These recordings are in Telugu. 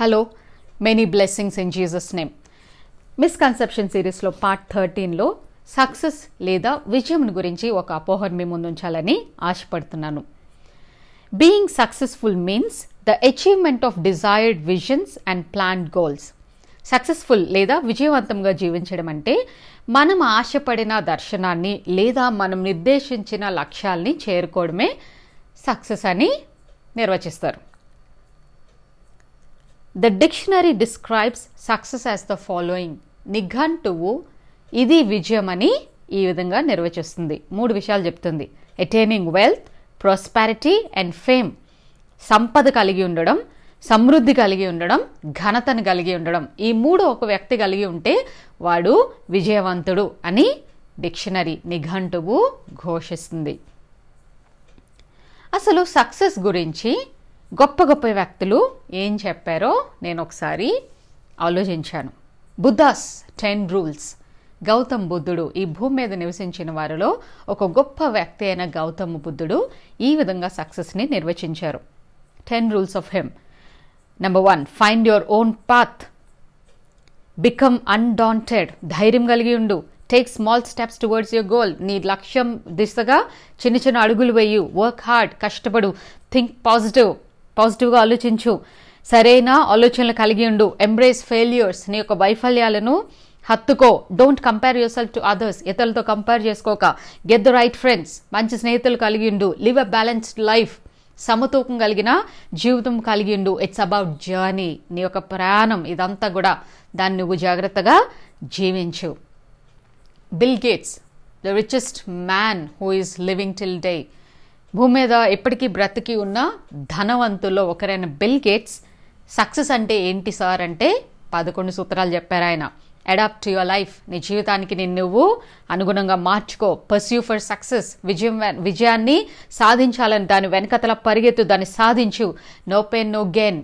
Hello many blessings in Jesus name misconception సిరీస్లో పార్ట్ థర్టీన్లో సక్సెస్ లేదా విజయం గురించి ఒక అపోహను మీ ముందుంచాలని ఆశపడుతున్నాను. Being successful means the achievement of desired visions and planned goals successful లేదా విజయవంతంగా జీవించడం అంటే మనం ఆశపడిన దర్శనాన్ని లేదా మనం నిర్దేశించిన లక్ష్యాల్ని చేరుకోవడమే సక్సెస్ అని నిర్వచిస్తారు. The dictionary describes success as the following నిఘంటువు ఇది విజయం అని ఈ విధంగా నిర్వచిస్తుంది. మూడు విషయాలు చెప్తుంది. Attaining wealth prosperity and fame సంపద కలిగి ఉండడం సమృద్ధి కలిగి ఉండడం ఘనతను కలిగి ఉండడం. ఈ మూడు ఒక వ్యక్తి కలిగి ఉంటే వాడు విజయవంతుడు అని డిక్షనరీ నిఘంటువు ఘోషిస్తుంది. అసలు సక్సెస్ గురించి గొప్ప గొప్ప వ్యక్తులు ఏం చెప్పారో నేను ఒకసారి ఆలోచించాను. బుద్ధాస్ టెన్ రూల్స్ గౌతమ్ బుద్ధుడు ఈ భూమి మీద నివసించిన వారిలో ఒక గొప్ప వ్యక్తి అయిన గౌతమ్ బుద్ధుడు ఈ విధంగా సక్సెస్ని నిర్వచించారు. Ten rules of him number one find your own path become undaunted ధైర్యం కలిగి ఉండు. Take small steps towards your goal నీ లక్ష్యం దిశగా చిన్న చిన్న అడుగులు వేయు. వర్క్ హార్డ్ కష్టపడు. థింక్ పాజిటివ్ పాజిటివ్గా ఆలోచించు. సరైన ఆలోచనలు కలిగి ఉండు. ఎంబ్రేస్ ఫెయిల్యూర్స్ నీ యొక్క వైఫల్యాలను హత్తుకో. Don't compare yourself to others ఇతరులతో కంపేర్ చేసుకోక. గెట్ ద రైట్ ఫ్రెండ్స్ మంచి స్నేహితులు కలిగి ఉండు. లివ్ అ బ్యాలెన్స్డ్ లైఫ్ సమతూకం కలిగిన జీవితం కలిగి ఉండు. ఇట్స్ అబౌట్ జర్నీ నీ యొక్క ప్రయాణం. ఇదంతా కూడా దాన్ని నువ్వు జాగ్రత్తగా జీవించు. Bill Gates the richest man who is living till day భూమి మీద ఎప్పటికీ బ్రతికి ఉన్న ధనవంతుల్లో ఒకరైన బిల్ గేట్స్ సక్సెస్ అంటే ఏంటి సార్ అంటే పదకొండు సూత్రాలు చెప్పారు ఆయన. అడాప్ట్ యువర్ లైఫ్ నీ జీవితానికి నేను నువ్వు అనుగుణంగా మార్చుకో. పర్స్యూ ఫర్ సక్సెస్ విజయం విజయాన్ని సాధించాలని దాని వెనకతల పరిగెత్తు దాన్ని సాధించు. నో పెయిన్ నో గెయిన్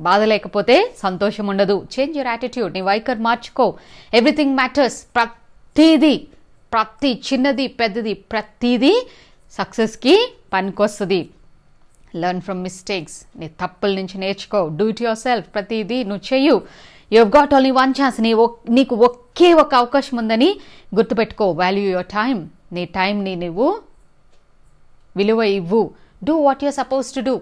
బాధ లేకపోతే సంతోషం ఉండదు. చేంజ్ యువర్ యాటిట్యూడ్ నీ వైఖరి మార్చుకో. ఎవ్రీథింగ్ మ్యాటర్స్ ప్రతిదీ ప్రతి చిన్నది పెద్దది ప్రతిదీ సక్సెస్కి పనికొస్తుంది. లెర్న్ ఫ్రమ్ మిస్టేక్స్ నీ తప్పుల నుంచి నేర్చుకో. డూ ఇట్ యువర్ సెల్ఫ్ ప్రతిదీ నువ్వు చెయ్యు. You got only one chance నీ నీకు ఒకే ఒక అవకాశం ఉందని గుర్తుపెట్టుకో. వాల్యూ యువర్ టైం నీ టైంని నువ్వు విలువ ఇవ్వు. Do what you're suppose to do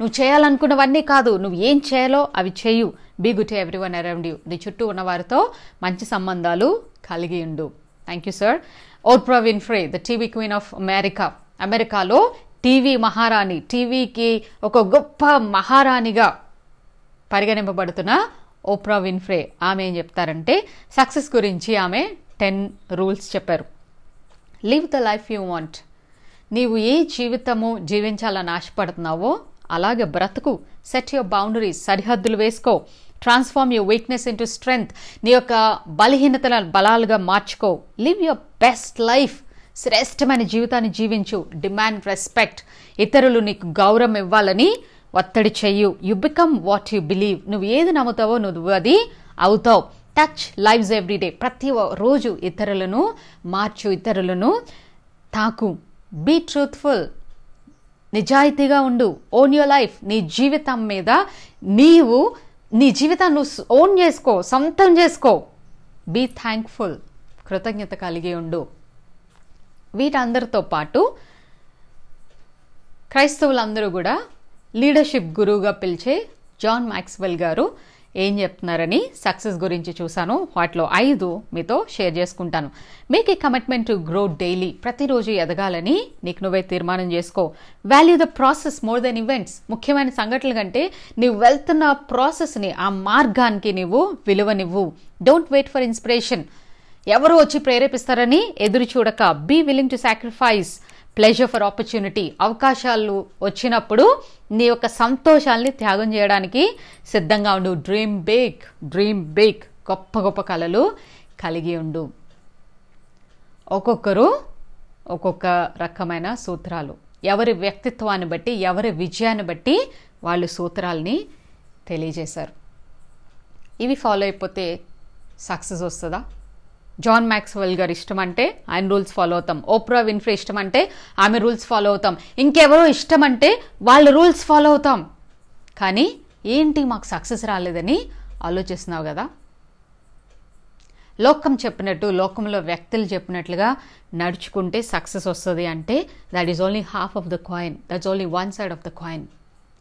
నువ్వు చేయాలనుకున్నవన్నీ కాదు. నువ్వు ఏం చేయాలో అవి చేయు be good everyone around you నీ చుట్టూ ఉన్నవారితో మంచి సంబంధాలు కలిగి ఉండు. Thank you sir Oprah Winfrey the TV queen of America అమెరికాలో టీవీ మహారాణి టీవీకి ఒక గొప్ప మహారాణిగా పరిగణింపబడుతున్న ఓప్రా విన్ఫ్రే. ఆమె ఏం చెప్తారంటే సక్సెస్ గురించి ఆమె టెన్ రూల్స్ చెప్పారు. Live the life you want. నీవు ఏ జీవితము జీవించాలని ఆశపడుతున్నావో అలాగే బ్రతుకు. సెట్ యువర్ బౌండరీస్ సరిహద్దులు వేసుకో. Transform your weakness into strength. నీ యొక్క బలహీనతల బలాలుగా మార్చుకో. Live your best life. శ్రేష్టమైన జీవితాన్ని జీవించు. డిమాండ్ రెస్పెక్ట్ ఇతరులు నీకు గౌరవం ఇవ్వాలని ఒత్తిడి చెయ్యు you become what you believe నువ్వు ఏది నమ్ముతావో నువ్వు అది అవుతావు. టచ్ లైవ్స్ ఎవ్రీడే ప్రతి రోజు ఇతరులను మార్చు ఇతరులను తాకు. బీ ట్రూత్ఫుల్ నిజాయితీగా ఉండు. ఓన్ యువర్ లైఫ్ నీ జీవితం మీద నీవు నీ జీవితాన్ని నువ్వు ఓన్ చేసుకో సొంతం చేసుకో. బీ థ్యాంక్ఫుల్ కృతజ్ఞత కలిగి ఉండు. వీటందరితో పాటు క్రైస్తవులందరూ కూడా లీడర్షిప్ గురువుగా పిలిచే జాన్ మ్యాక్స్వెల్ గారు ఏం చెప్తున్నారని సక్సెస్ గురించి చూశాను. వాటిలో ఐదు మీతో షేర్ చేసుకుంటాను. Make a commitment to grow daily. ప్రతిరోజు ఎదగాలని నీకు నువ్వే తీర్మానం చేసుకో. Value the process more than events. ముఖ్యమైన సంఘటనల కంటే నీవు వెళ్తున్న ప్రాసెస్ని ఆ మార్గానికి నీవు విలువనివ్వు. Don't wait for inspiration. ఎవరు వచ్చి ప్రేరేపిస్తారని ఎదురు చూడక be willing to sacrifice pleasure for opportunity అవకాశాలు వచ్చినప్పుడు నీ యొక్క సంతోషాల్ని త్యాగం చేయడానికి సిద్ధంగా ఉండు. డ్రీమ్ బిగ్ డ్రీమ్ బిగ్ గొప్ప గొప్ప కళలు కలిగి ఉండు. ఒక్కొక్కరు ఒక్కొక్క రకమైన సూత్రాలు. ఎవరి వ్యక్తిత్వాన్ని బట్టి ఎవరి విజయాన్ని బట్టి వాళ్ళు సూత్రాల్ని తెలియజేశారు. ఇవి ఫాలో అయిపోతే సక్సెస్ వస్తుందా? జాన్ మ్యాక్స్వెల్ గారు ఇష్టం అంటే ఆయన రూల్స్ ఫాలో అవుతాం. ఓప్రా విన్ఫ్రే ఇష్టం అంటే ఆమె రూల్స్ ఫాలో అవుతాం. ఇంకెవరో ఇష్టం అంటే వాళ్ళ రూల్స్ ఫాలో అవుతాం. కానీ ఏంటి మాకు సక్సెస్ రాలేదని ఆలోచిస్తున్నావు కదా? లోకం చెప్పినట్టు లోకంలో వ్యక్తులు చెప్పినట్లుగా నడుచుకుంటే సక్సెస్ వస్తుంది అంటే that is only half of the coin that's only one side of the coin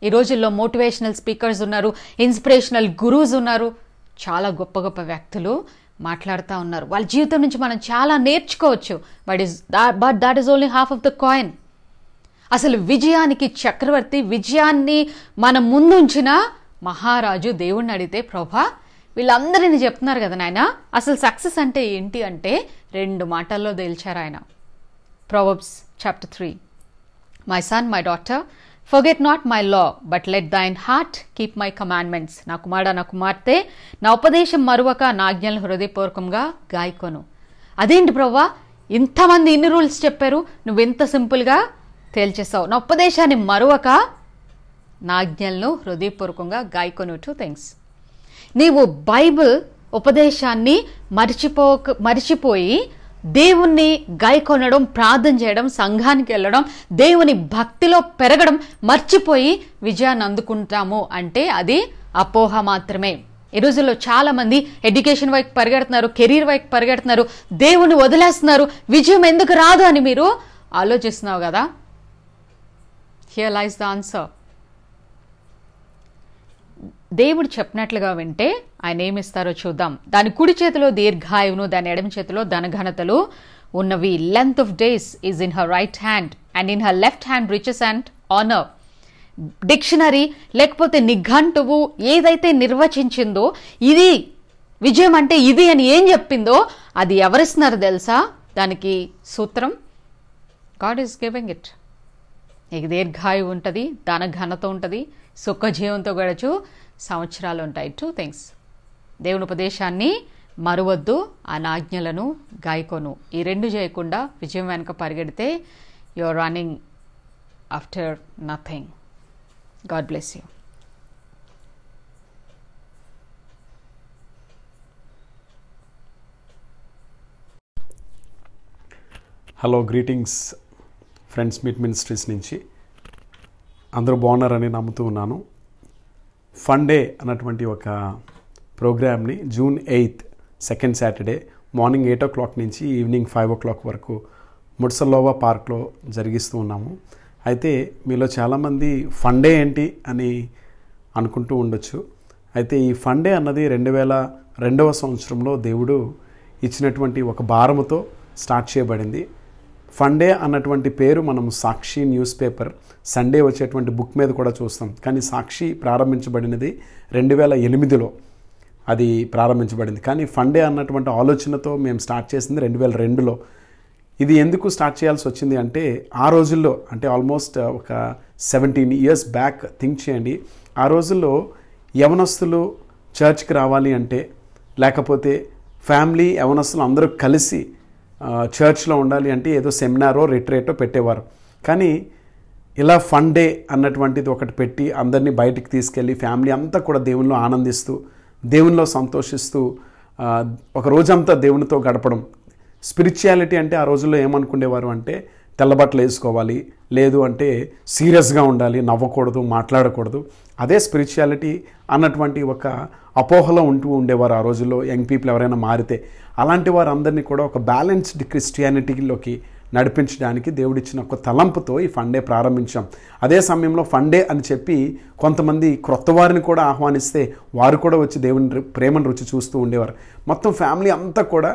ఈ రోజుల్లో మోటివేషనల్ స్పీకర్స్ ఉన్నారు ఇన్స్పిరేషనల్ గురూస్ ఉన్నారు. చాలా గొప్ప గొప్ప వ్యక్తులు మాట్లాడుతూ ఉన్నారు. వాళ్ళ జీవితం నుంచి మనం చాలా నేర్చుకోవచ్చు. But is but that is only half of the coin అసలు విజయానికి చక్రవర్తి విజయాన్ని మన ముందుంచిన మహారాజు దేవుణ్ణి అడిగితే ప్రభా వీళ్ళందరినీ చెప్తున్నారు కదా నాయన అసలు సక్సెస్ అంటే ఏంటి అంటే రెండు మాటల్లో తేల్చారు ఆయన. Proverbs chapter three my son my daughter forget not my law but let thine heart keep my commandments నా కుమారుడ నా కుమార్తె నా ఉపదేశం మరువక నా ఆజ్ఞలను హృదయపూర్వకంగా గాయకొను. అదేంటి ప్రవ్వా? ఇంతమంది ఇన్ని రూల్స్ చెప్పారు నువ్వు ఎంత సింపుల్గా తేల్చేస్తావు నా ఉపదేశాన్ని మరువక నా ఆజ్ఞలను హృదయపూర్వకంగా గాయకొను. టూ థింగ్స్ నీవు బైబిల్ ఉపదేశాన్ని మర్చిపోక మర్చిపోయి దేవుణ్ణి గాయకొనడం ప్రార్థన చేయడం సంఘానికి వెళ్ళడం దేవుని భక్తిలో పెరగడం మర్చిపోయి విజయాన్ని అందుకుంటాము అంటే అది అపోహ మాత్రమే. ఈ రోజుల్లో చాలా మంది ఎడ్యుకేషన్ వైపు పరిగెడుతున్నారు కెరీర్ వైపు పరిగెడుతున్నారు దేవుని వదిలేస్తున్నారు విజయం ఎందుకు రాదు అని మీరు ఆలోచిస్తున్నావు కదా? హియర్ లైస్ ద ఆన్సర్ దేవుడు చెప్పినట్లుగా వింటే ఆయన ఏమిస్తారో చూద్దాం. దాని కుడి చేతిలో దీర్ఘాయువును దాని ఎడమ చేతిలో ధనఘనతలు ఉన్నవి. Length of days is in her right hand and in her left hand riches and honour dictionary లేకపోతే నిఘంటువు ఏదైతే నిర్వచించిందో ఇది విజయం అంటే ఇది అని ఏం చెప్పిందో అది ఎవరిస్తున్నారు తెలుసా? దానికి సూత్రం. గాడ్ ఈస్ గివింగ్ ఇట్ నీకు దీర్ఘాయువు ఉంటుంది దాన ఘనత ఉంటుంది సుఖజీవంతో గడచు సంవత్సరాలు ఉంటాయి. టూ థింగ్స్ దేవుని ఉపదేశాన్ని మరువద్దు ఆ నాజ్ఞలను గాయకొను. ఈ రెండు చేయకుండా విజయం వెనుక పరిగెడితే you are running after nothing God bless you hello greetings friends meet ministries నుంచి. అందరూ బాగున్నారని నమ్ముతూ ఉన్నాను. ఫండే అన్నటువంటి ఒక ప్రోగ్రామ్ని June eighth second Saturday morning eight o'clock నుంచి ఈవినింగ్ ఫైవ్ ఓ క్లాక్ వరకు ముడ్సల్లోవా పార్క్లో జరిగిస్తూ ఉన్నాము. అయితే మీలో చాలామంది ఫండే ఏంటి అని అనుకుంటూ ఉండొచ్చు. అయితే ఈ ఫండే అన్నది రెండు వేల రెండవ సంవత్సరంలో దేవుడు ఇచ్చినటువంటి ఒక భారముతో స్టార్ట్ చేయబడింది. ఫండే అన్నటువంటి పేరు మనం సాక్షి న్యూస్ పేపర్. సండే వచ్చేటువంటి బుక్ మీద కూడా చూస్తాం. కానీ సాక్షి ప్రారంభించబడినది రెండు వేల ఎనిమిదిలో అది ప్రారంభించబడింది. కానీ ఫండే అన్నటువంటి ఆలోచనతో మేము స్టార్ట్ చేసింది రెండు వేల రెండులో. ఇది ఎందుకు స్టార్ట్ చేయాల్సి వచ్చింది అంటే ఆ రోజుల్లో అంటే ఆల్మోస్ట్ ఒక సెవెంటీన్ ఇయర్స్ బ్యాక్ థింక్ చేయండి. ఆ రోజుల్లో యవనస్తులు చర్చ్కి రావాలి అంటే లేకపోతే ఫ్యామిలీ యవనస్తులు అందరూ కలిసి చర్చ్లో ఉండాలి అంటే ఏదో సెమినారో రిట్రేటో పెట్టేవారు. కానీ ఇలా ఫన్ డే అన్నటువంటిది ఒకటి పెట్టి అందరినీ బయటికి తీసుకెళ్ళి ఫ్యామిలీ అంతా కూడా దేవునిలో ఆనందిస్తూ దేవునిలో సంతోషిస్తూ ఒక రోజంతా దేవునితో గడపడం. స్పిరిచువాలిటీ అంటే ఆ రోజుల్లో ఏమనుకునేవారు అంటే తెల్లబట్టలు వేసుకోవాలి. లేదు అంటే సీరియస్గా ఉండాలి నవ్వకూడదు మాట్లాడకూడదు. అదే స్పిరిచువాలిటీ అన్నటువంటి ఒక అపోహలో ఉంటూ ఉండేవారు ఆ రోజుల్లో యంగ్ పీపుల్ ఎవరైనా మారితే. అలాంటి వారందరినీ కూడా ఒక బ్యాలెన్స్డ్ క్రిస్టియానిటీలోకి నడిపించడానికి దేవుడిచ్చిన ఒక తలంపుతో ఈ ఫండే ప్రారంభించాం. అదే సమయంలో ఫండే అని చెప్పి కొంతమంది క్రొత్త వారిని కూడా ఆహ్వానిస్తే వారు కూడా వచ్చి దేవుని ప్రేమను రుచి చూస్తూ ఉండేవారు. మొత్తం ఫ్యామిలీ అంతా కూడా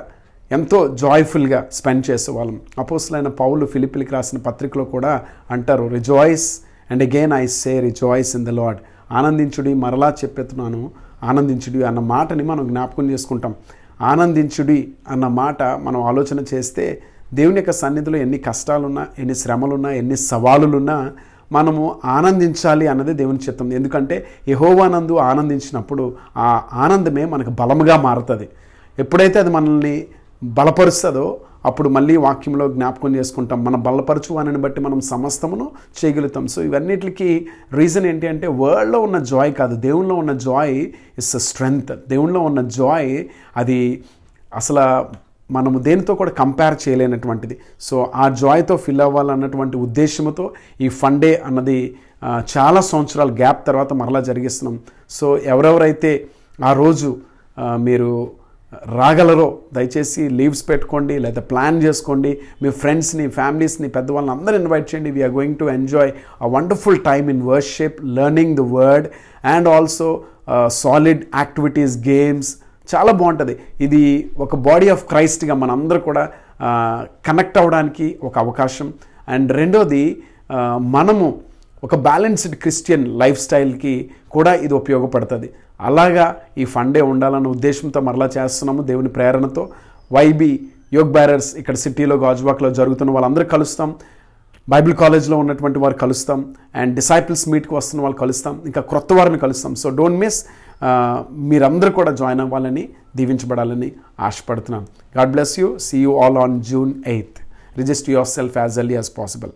ఎంతో జాయ్ఫుల్గా స్పెండ్ చేసేవాళ్ళం. అపోసులైన పౌలు ఫిలిపిలికి రాసిన పత్రికలో కూడా అంటారు rejoice and again I say rejoice in the Lord ఆనందించుడి మరలా చెప్పెత్తున్నాను ఆనందించుడి అన్న మాటని మనం జ్ఞాపకం చేసుకుంటాం. ఆనందించుడి అన్న మాట మనం ఆలోచన చేస్తే దేవుని యొక్క సన్నిధిలో ఎన్ని కష్టాలున్నా ఎన్ని శ్రమలున్నా ఎన్ని సవాలులున్నా మనము ఆనందించాలి అన్నది దేవుని చిత్తం. ఎందుకంటే యహోవానందు ఆనందించినప్పుడు ఆ ఆనందమే మనకు బలముగా మారుతుంది. ఎప్పుడైతే అది మనల్ని బలపరుస్తుందో అప్పుడు మళ్ళీ వాక్యంలో జ్ఞాపకం చేసుకుంటాం. మన బలపరచు అని బట్టి మనం సమస్తమును చేయగలుగుతాం. సో ఇవన్నిటికి రీజన్ ఏంటి అంటే వరల్డ్లో ఉన్న జాయ్ కాదు. దేవునిలో ఉన్న జాయ్ ఇస్ అ స్ట్రెంగ్త్ దేవునిలో ఉన్న జాయ్ అది అసలు మనము దేనితో కూడా కంపేర్ చేయలేనటువంటిది. సో ఆ జాయ్తో ఫిల్ అవ్వాలన్నటువంటి ఉద్దేశంతో ఈ ఫండే అన్నది చాలా సంవత్సరాల గ్యాప్ తర్వాత మరలా జరిగిస్తున్నాం. సో ఎవరెవరైతే ఆ రోజు మీరు రాగలరో. దయచేసి లీవ్స్ పెట్టుకోండి లేదా ప్లాన్ చేసుకోండి. మీ ఫ్రెండ్స్ని ఫ్యామిలీస్ని పెద్దవాళ్ళని అందరూ ఇన్వైట్ చేయండి. We are going to enjoy a wonderful time in worship learning the word and also solid activities games చాలా బాగుంటుంది. ఇది ఒక బాడీ ఆఫ్ క్రైస్ట్గా మనందరూ కూడా uh, కనెక్ట్ అవ్వడానికి ఒక అవకాశం. అండ్ రెండోది uh, మనము ఒక బ్యాలెన్స్డ్ క్రిస్టియన్ లైఫ్ స్టైల్కి కూడా ఇది ఉపయోగపడుతుంది. అలాగా ఈ ఫండే ఉండాలన్న ఉద్దేశంతో మరలా చేస్తున్నాము దేవుని ప్రేరణతో. వైబీ యోగ్ బ్యారర్స్ ఇక్కడ సిటీలో గాజువాక్లో జరుగుతున్న వాళ్ళందరూ కలుస్తాం. బైబిల్ కాలేజ్లో ఉన్నటువంటి వారు కలుస్తాం. అండ్ డిసైపుల్స్ మీట్కి వస్తున్న వాళ్ళు కలుస్తాం. ఇంకా క్రొత్త వారిని కలుస్తాం. సో డోంట్ మిస్ మీరందరూ కూడా జాయిన్ అవ్వాలని దీవించబడాలని ఆశపడుతున్నాను. God bless you see you all on June eighth register yourself as early as possible